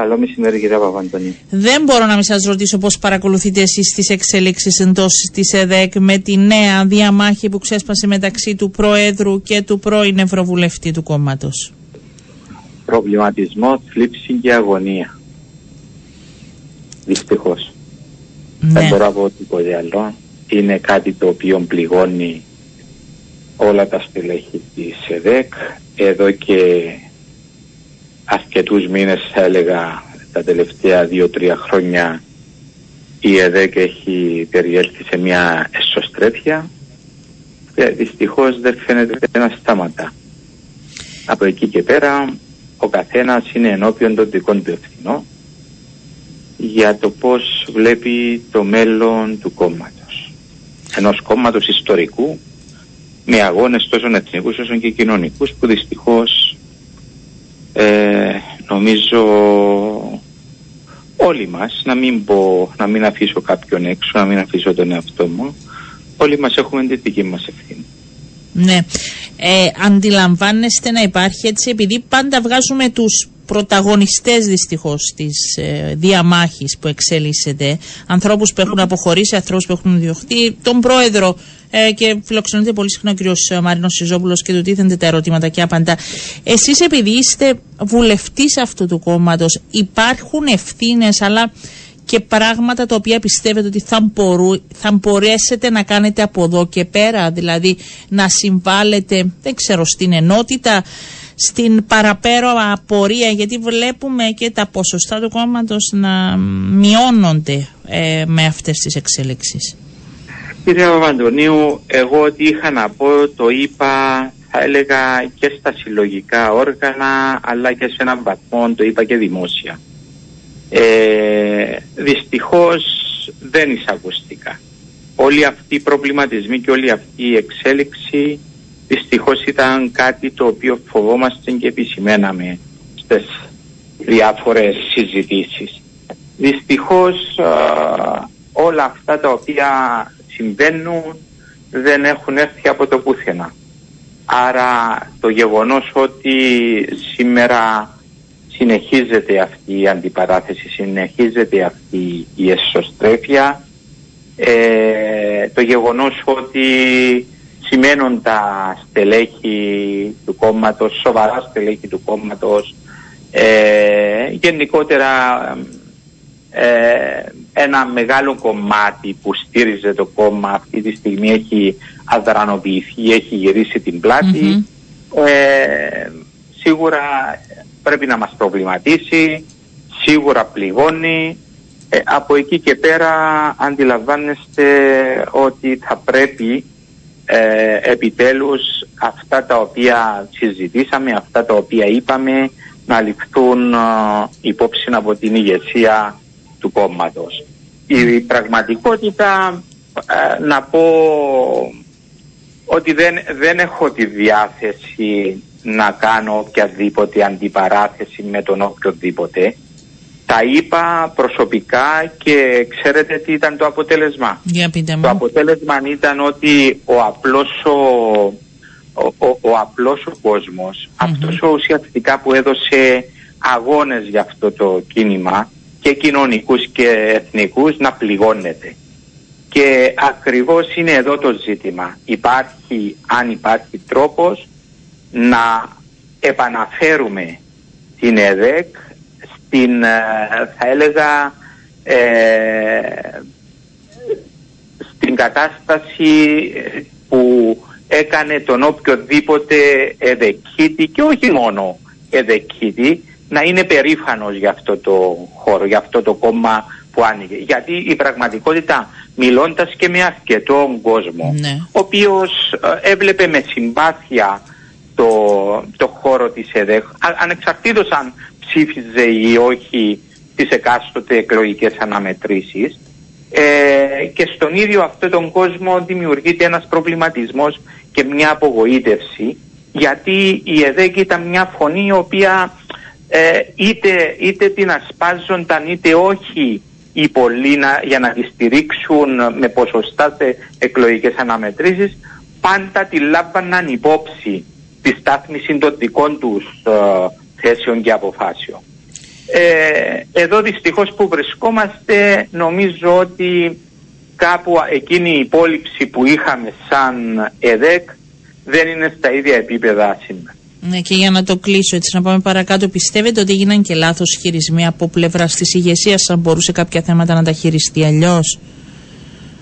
Καλό μεσημέρι κύριε Παπαντονή. Δεν μπορώ να μην σας ρωτήσω πώς παρακολουθείτε εσείς τις εξελίξεις εντός της ΕΔΕΚ με τη νέα διαμάχη που ξέσπασε μεταξύ του Προέδρου και του πρώην Ευρωβουλευτή του κόμματος. Προβληματισμός, θλίψη και αγωνία. Δυστυχώς. Ναι. Δεν μπορώ να πω τίποτε άλλο. Είναι κάτι το οποίο πληγώνει όλα τα στελέχη της ΕΔΕΚ εδώ και αρκετούς μήνες θα έλεγα τα τελευταία δύο-τρία χρόνια η ΕΔΕΚ έχει περιέλθει σε μια εσωστρέφεια και δυστυχώς δεν φαίνεται να σταματά. Από εκεί και πέρα ο καθένας είναι ενώπιον των δικών του ευθυνών για το πώς βλέπει το μέλλον του κόμματος. Ενός κόμματος ιστορικού με αγώνες τόσο εθνικούς όσο και κοινωνικούς που δυστυχώς ε, νομίζω όλοι μας, να μην, πω, να μην αφήσω κάποιον έξω, να μην αφήσω τον εαυτό μου, όλοι μας έχουμε τη δική μας ευθύνη. Ναι. Ε, αντιλαμβάνεστε να υπάρχει έτσι επειδή πάντα βγάζουμε τους πρωταγωνιστές δυστυχώς της ε, διαμάχης που εξέλισσεται ανθρώπους που έχουν αποχωρήσει, ανθρώπους που έχουν διωχτεί τον πρόεδρο ε, και φιλοξενείται πολύ συχνά ο κ. Μαρίνος Σιζόπουλος και του τίθενται τα ερωτήματα και απαντά εσείς επειδή είστε βουλευτής αυτού του κόμματος υπάρχουν ευθύνες, αλλά και πράγματα τα οποία πιστεύετε ότι θα, μπορού, θα μπορέσετε να κάνετε από εδώ και πέρα, δηλαδή να συμβάλλετε, δεν ξέρω, στην ενότητα, στην παραπέρα απορία, γιατί βλέπουμε και τα ποσοστά του κόμματος να μειώνονται ε, με αυτές τις εξέλιξεις. Κύριε Παπαντονίου, εγώ ό,τι είχα να πω το είπα θα έλεγα και στα συλλογικά όργανα αλλά και σε έναν βαθμό το είπα και δημόσια. Ε, δυστυχώς δεν εισακουστικά. Όλοι αυτοί οι προβληματισμοί και όλη αυτή η εξέλιξη δυστυχώς ήταν κάτι το οποίο φοβόμαστε και επισημέναμε στις διάφορες συζητήσεις. Δυστυχώς όλα αυτά τα οποία συμβαίνουν δεν έχουν έρθει από το πουθενά. Άρα το γεγονός ότι σήμερα συνεχίζεται αυτή η αντιπαράθεση, συνεχίζεται αυτή η εσωστρέφεια, ε, το γεγονός ότι σημαίνουν τα στελέχη του κόμματος, σοβαρά στελέχη του κόμματος, ε, γενικότερα ε, ένα μεγάλο κομμάτι που στήριζε το κόμμα αυτή τη στιγμή έχει αδρανοποιηθεί, έχει γυρίσει την πλατη ε, σίγουρα πρέπει να μας προβληματίσει, σίγουρα πληγώνει. Ε, από εκεί και πέρα αντιλαμβάνεστε ότι θα πρέπει ε, επιτέλους αυτά τα οποία συζητήσαμε, αυτά τα οποία είπαμε να ληφθούν ε, υπόψη από την ηγεσία του κόμματος. Η πραγματικότητα ε, να πω ότι δεν, δεν έχω τη διάθεση να κάνω οποιαδήποτε αντιπαράθεση με τον οποιοδήποτε. Τα είπα προσωπικά και ξέρετε τι ήταν το αποτέλεσμα. Για πείτε Το αποτέλεσμα ήταν ότι ο απλός ο, ο, ο, απλός ο κοσμος αυτός ο ουσιαστικά που έδωσε αγώνες για αυτό το κίνημα και κοινωνικούς και εθνικούς να πληγώνεται. Και ακριβώς είναι εδώ το ζήτημα. Υπάρχει, αν υπάρχει τρόπος, να επαναφέρουμε την ΕΔΕΚ στην, ε, θα έλεγα, ε, στην κατάσταση που έκανε τον οποιοδήποτε εδεκίτη και όχι μόνο εδεκίτη να είναι περήφανος για αυτό το χώρο, για αυτό το κόμμα που άνοιγε. Γιατί η πραγματικότητα μιλώντας και με αρκετό κόσμο ναι. ο οποίος ε, έβλεπε με συμπάθεια το, το χώρο της ΕΔΕΧ ανεξαρτήτως αν ψήφιζε ή όχι τις εκάστοτε εκλογικές αναμετρήσεις. Ε, και στον ίδιο αυτόν τον κόσμο δημιουργείται ένας προβληματισμός και μια απογοήτευση γιατί η ΕΔΕΚ ήταν μια φωνή η οποία ε, είτε, είτε την ασπάζονταν είτε όχι οι πολλοί για να τη στηρίξουν με ποσοστά σε εκλογικές αναμετρήσεις πάντα τη λάβαναν υπόψη τη στάθμιση των δικών τους ε, θέσεων και αποφάσεων. Ε, εδώ δυστυχώς που βρισκόμαστε νομίζω ότι κάπου εκείνη η υπόλοιψη που είχαμε σαν ΕΔΕΚ δεν είναι στα ίδια επίπεδα σήμερα. Ναι, και για να το κλείσω έτσι, να πάμε παρακάτω, πιστεύετε ότι έγιναν και λάθος χειρισμοί από πλευράς της ηγεσίας, αν μπορούσε κάποια θέματα να τα χειριστεί αλλιώς;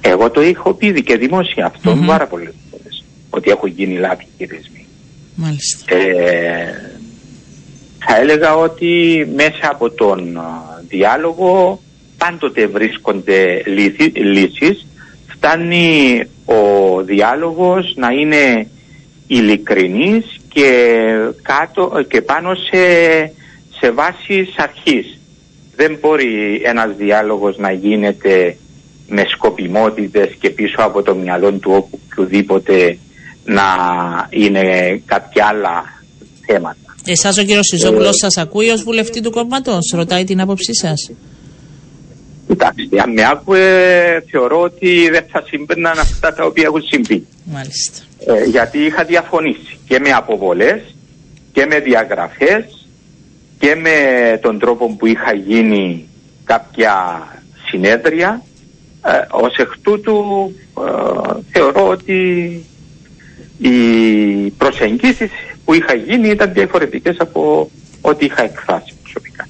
Εγώ το έχω πει και δημόσια αυτό mm-hmm. πάρα πολλές φορές. Ότι έχουν γίνει λάθη χειρισμοί. Μάλιστα. Ε, θα έλεγα ότι μέσα από τον διάλογο πάντοτε βρίσκονται λύσεις. Φτάνει ο διάλογος να είναι ειλικρινής και, κάτω, και πάνω σε, σε βάσεις αρχής. Δεν μπορεί ένας διάλογος να γίνεται με σκοπιμότητες και πίσω από το μυαλό του οποιοδήποτε να είναι κάποια άλλα θέματα. Εσάς ο κύριος Σιζόπουλος ε, σας ακούει ως βουλευτή του κόμματος, ρωτάει την άποψή σας. Εντάξει, αν με άκουε θεωρώ ότι δεν θα συμβαίναν αυτά τα οποία έχουν συμβεί. Μάλιστα. Ε, γιατί είχα διαφωνήσει και με αποβολές και με διαγραφές και με τον τρόπο που είχα γίνει κάποια συνέδρια. Ε, ως εκ τούτου ε, θεωρώ ότι οι προσεγγίσεις που είχα γίνει ήταν διαφορετικές από ό,τι είχα εκφράσει προσωπικά.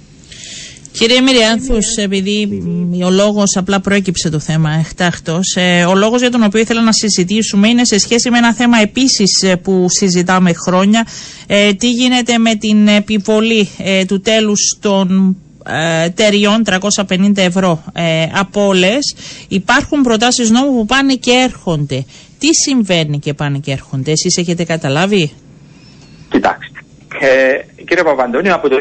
Κύριε Μυριάνθου, επειδή ο λόγος απλά προέκυψε το θέμα εκτάχτω, ε, ο λόγος για τον οποίο ήθελα να συζητήσουμε είναι σε σχέση με ένα θέμα επίσης ε, που συζητάμε χρόνια. Ε, τι γίνεται με την επιβολή του τέλους των εταιριών 350 ευρώ από όλες. Υπάρχουν προτάσεις νόμου που πάνε και έρχονται. Τι συμβαίνει και πάνε και έρχονται, εσείς έχετε καταλάβει; Κοιτάξτε. Ε, κύριε Παπαντώνιο, από το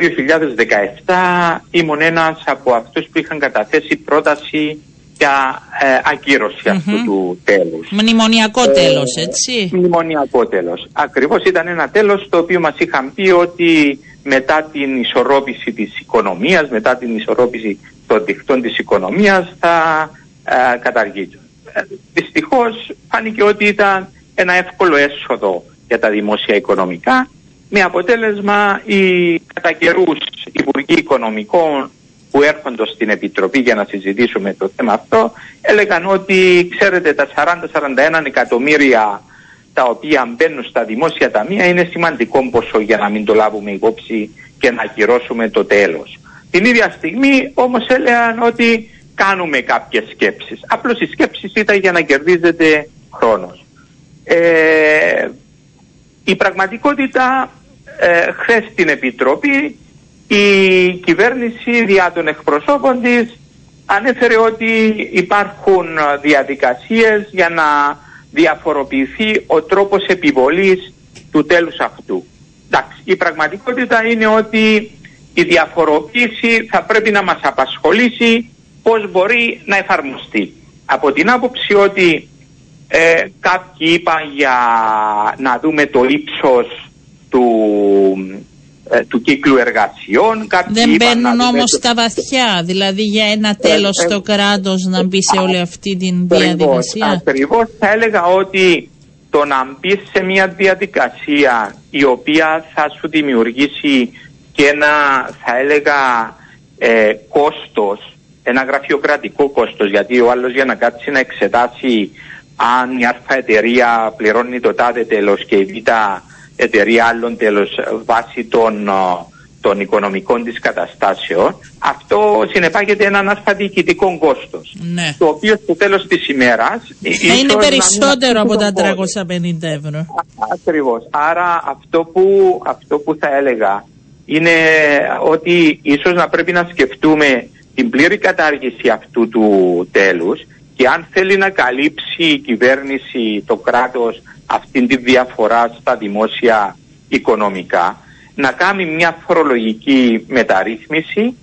2017 ήμουν ένας από αυτούς που είχαν καταθέσει πρόταση για ε, ακυρωση αυτού του τέλους. Μνημονιακό ε, τέλος, έτσι; Μνημονιακό τέλος. Ακριβώς ήταν ένα τέλος το οποίο μας είχαν πει ότι μετά την ισορρόπηση της οικονομίας, μετά την ισορρόπηση των δικτών της οικονομίας θα ε, καταργείται. Ε, δυστυχώς φάνηκε ότι ήταν ένα εύκολο έσοδο για τα δημόσια οικονομικά με αποτέλεσμα οι κατά καιρούς Υπουργοί Οικονομικών που έρχονται στην Επιτροπή για να συζητήσουμε το θέμα αυτό έλεγαν ότι ξέρετε τα 40-41 εκατομμύρια τα οποία μπαίνουν στα δημόσια ταμεία είναι σημαντικό ποσό για να μην το λάβουμε υπόψη και να ακυρώσουμε το τέλος. Την ίδια στιγμή όμως έλεγαν ότι κάνουμε κάποιες σκέψεις. Απλώς οι σκέψεις ήταν για να κερδίζετε χρόνος. Ε, η πραγματικότητα ε, χθες στην Επιτροπή η κυβέρνηση διά των εκπροσώπων της ανέφερε ότι υπάρχουν διαδικασίες για να διαφοροποιηθεί ο τρόπος επιβολής του τέλους αυτού. Εντάξει, η πραγματικότητα είναι ότι η διαφοροποίηση θα πρέπει να μας απασχολήσει πώς μπορεί να εφαρμοστεί. Από την άποψη ότι ε, κάποιοι είπαν για να δούμε το ύψος του, ε, του κύκλου εργασιών. Δεν μπαίνουν όμως τα βαθιά, δηλαδή για ένα τέλος ε, ε, το κράτος να μπει σε όλη αυτή την διαδικασία. Ακριβώς θα έλεγα ότι το να μπει σε μια διαδικασία η οποία θα σου δημιουργήσει και ένα θα έλεγα ε, κόστος, ένα γραφειοκρατικό κόστος γιατί ο άλλος για να κάτσει να εξετάσει αν η α εταιρεία πληρώνει το τάδε τέλος και η β εταιρεία άλλων τέλος βάσει των, των οικονομικών της καταστάσεων αυτό συνεπάγεται έναν ασφαλιστικό κόστος ναι. το οποίο στο τέλος της ημέρας θα είναι περισσότερο από τα 350 ευρώ. Ακριβώς. Άρα αυτό που, αυτό που θα έλεγα είναι ότι ίσως να πρέπει να σκεφτούμε την πλήρη κατάργηση αυτού του τέλους και αν θέλει να καλύψει η κυβέρνηση, το κράτος αυτήν τη διαφορά στα δημόσια οικονομικά, να κάνει μια φορολογική μεταρρύθμιση.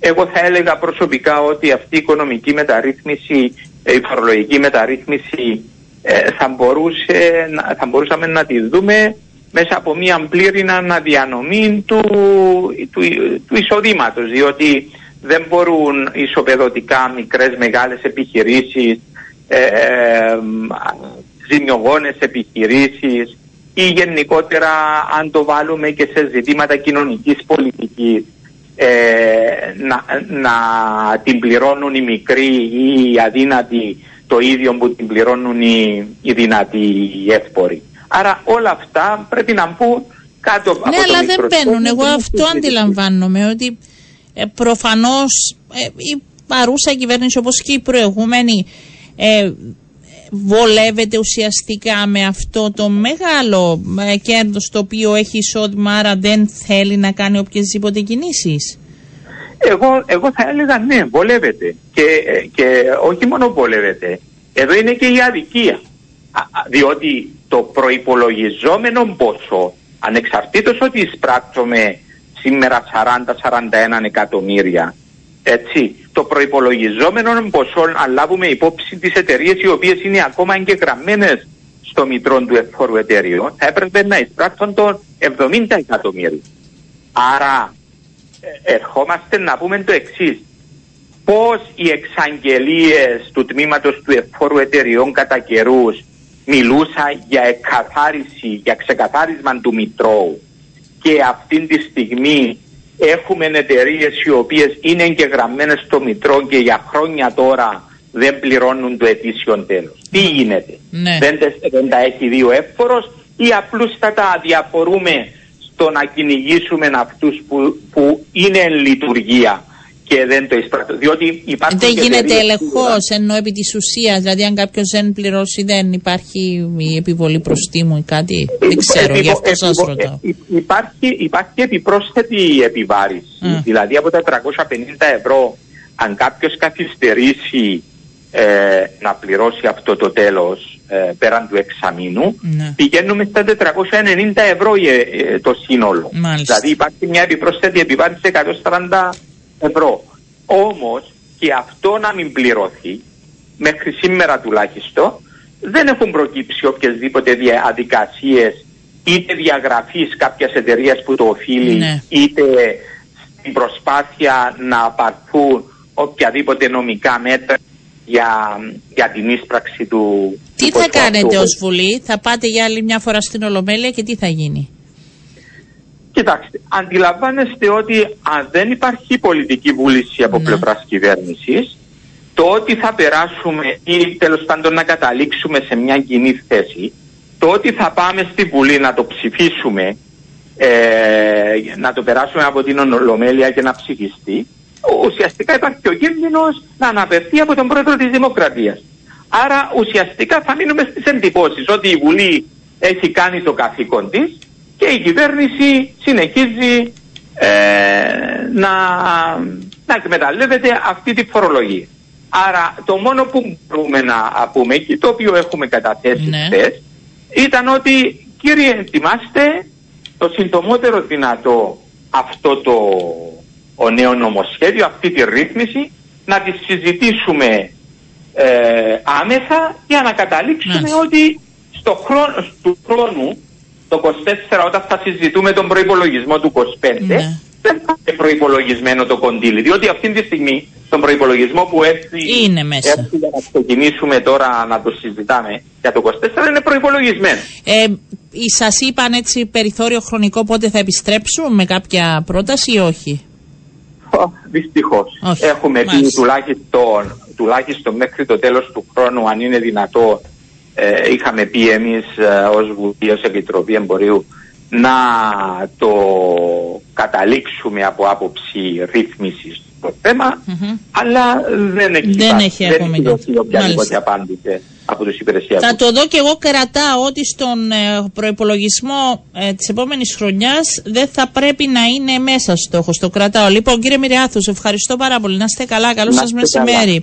Εγώ θα έλεγα προσωπικά ότι αυτή η οικονομική μεταρρύθμιση, ε, η φορολογική μεταρρύθμιση ε, θα, μπορούσε, θα μπορούσαμε να τη δούμε μέσα από μια πλήρη αναδιανομή του, του, του εισοδήματος, διότι δεν μπορούν ισοπεδωτικά μικρές μεγάλες επιχειρήσεις ε, ε, ζημιογόνες επιχειρήσεις ή γενικότερα αν το βάλουμε και σε ζητήματα κοινωνικής πολιτικής ε, να, να την πληρώνουν οι μικροί ή οι αδύνατοι το ίδιο που την πληρώνουν οι, οι δυνατοί οι εύποροι. Άρα όλα αυτά πρέπει να μπουν κάτω από Ναι, το αλλά δεν μικροσύγχρονο μπαίνουν. Εγώ και αυτό στη αντιλαμβάνομαι ότι ε, προφανώς ε, η παρούσα κυβέρνηση όπως και η προηγούμενη ε, βολεύεται ουσιαστικά με αυτό το μεγάλο ε, κέρδος το οποίο έχει εισόδημα άρα δεν θέλει να κάνει οποιασδήποτε κινήσεις. Εγώ, εγώ θα έλεγα ναι, βολεύεται. Και, ε, και όχι μόνο βολεύεται, εδώ είναι και η αδικία. Α, α, διότι το προϋπολογιζόμενο ποσό, ανεξαρτήτως ότι εισπράττουμε σήμερα 40-41 εκατομμύρια, έτσι, το προϋπολογιζόμενο ποσό, αν λάβουμε υπόψη τις εταιρείες οι οποίες είναι ακόμα εγγεγραμμένες στο μητρό του εφόρου εταιρείου, θα έπρεπε να εισπράττουν το 70 εκατομμύρια. Άρα ε, ερχόμαστε να πούμε το εξής. Πώς οι εξαγγελίες του τμήματος του εφόρου εταιριών κατά καιρούς μιλούσαν για εκαθάριση, για ξεκαθάρισμα του Μητρώου; Και αυτή τη στιγμή έχουμε εταιρείες οι οποίες είναι εγγεγραμμένες στο Μητρό και για χρόνια τώρα δεν πληρώνουν το ετήσιο τέλος. Τι γίνεται, Ναι. δεν, τε- δεν τα έχει δει ο εύφορος ή απλούστατα διαφορούμε στο να κυνηγήσουμε αυτούς που, που είναι εν λειτουργία; Και δεν το εισπράττουν. Διότι υπάρχουν Δεν και γίνεται εταιρείες ελεγχός ενώ επί της ουσίας, δηλαδή αν κάποιος δεν πληρώσει, δεν υπάρχει η επιβολή προστίμου ή κάτι. Δεν ξέρω, γι' αυτό σας Επιβο- ρωτάω. ε, Υπάρχει, υπάρχει επιπρόσθετη επιβάρηση. Mm. Δηλαδή από τα 350 ευρώ, αν κάποιος καθυστερήσει ε, να πληρώσει αυτό το τέλος ε, πέραν του εξαμήνου, Ναι. πηγαίνουμε στα 490 ευρώ ε, ε, το σύνολο. Μάλιστα. Δηλαδή υπάρχει μια επιπρόσθετη επιβάρηση 140 ευρώ. Όμως και αυτό να μην πληρωθεί, μέχρι σήμερα τουλάχιστον, δεν έχουν προκύψει οποιασδήποτε διαδικασίες είτε διαγραφής κάποιας εταιρείας που το οφείλει, Ναι. είτε στην προσπάθεια να πάρθουν οποιαδήποτε νομικά μέτρα για, για την ίσπραξη του Τι του θα ποσού κάνετε αυτού. ως Βουλή, θα πάτε για άλλη μια φορά στην Ολομέλεια και τι θα γίνει; Κοιτάξτε, αντιλαμβάνεστε ότι αν δεν υπάρχει πολιτική βούληση από Ναι. πλευράς κυβέρνησης, το ότι θα περάσουμε ή τέλος πάντων να καταλήξουμε σε μια κοινή θέση, το ότι θα πάμε στη Βουλή να το ψηφίσουμε, ε, να το περάσουμε από την Ολομέλεια και να ψηφιστεί, ουσιαστικά υπάρχει ο κίνδυνος να αναπευθεί από τον πρόεδρο της Δημοκρατίας. Άρα ουσιαστικά θα μείνουμε στις εντυπώσεις ότι η Βουλή έχει κάνει το καθήκον της και η κυβέρνηση συνεχίζει ε, να, να εκμεταλλεύεται αυτή τη φορολογία. Άρα το μόνο που μπορούμε να πούμε και το οποίο έχουμε καταθέσει Ναι. χθες, ήταν ότι κύριε ετοιμάστε το συντομότερο δυνατό αυτό το ο νέο νομοσχέδιο, αυτή τη ρύθμιση, να τη συζητήσουμε ε, άμεσα για να καταλήξουμε Μάλιστα. ότι στο χρόνο, του χρόνου, το 24, όταν θα συζητούμε τον προϋπολογισμό του 25, Ναι. δεν θα είναι προϋπολογισμένο το κοντήλι. Διότι αυτή τη στιγμή, τον προϋπολογισμό που έρθει, Είναι μέσα. έρθει για να ξεκινήσουμε τώρα να το συζητάμε για το 24, είναι προϋπολογισμένο. Ε, σας είπαν έτσι περιθώριο χρονικό πότε θα επιστρέψουν με κάποια πρόταση ή όχι; Δυστυχώς. Όχι. Έχουμε πει Μάλιστα. τουλάχιστον, τουλάχιστον μέχρι το τέλος του χρόνου, αν είναι δυνατό, ε, είχαμε πει εμείς ε, ως Βουλή, ως Επιτροπή Εμπορίου, να το καταλήξουμε από άποψη ρύθμισης στο θέμα, Μμμ. αλλά δεν έχει, Δεν υπάρξει- έχει δεν ακόμη έχει δοθεί κάτι. οποιαδήποτε Μάλιστα. απάντηση από τους υπηρεσιακούς. Θα το δω και εγώ κρατάω ότι στον ε, προϋπολογισμό ε, της επόμενης χρονιάς δεν θα πρέπει να είναι μέσα στόχος. Το κρατάω. Λοιπόν κύριε Μυριάθου, σε ευχαριστώ πάρα πολύ. Να είστε καλά. Καλό Να σας είστε καλά. μεσημέρι.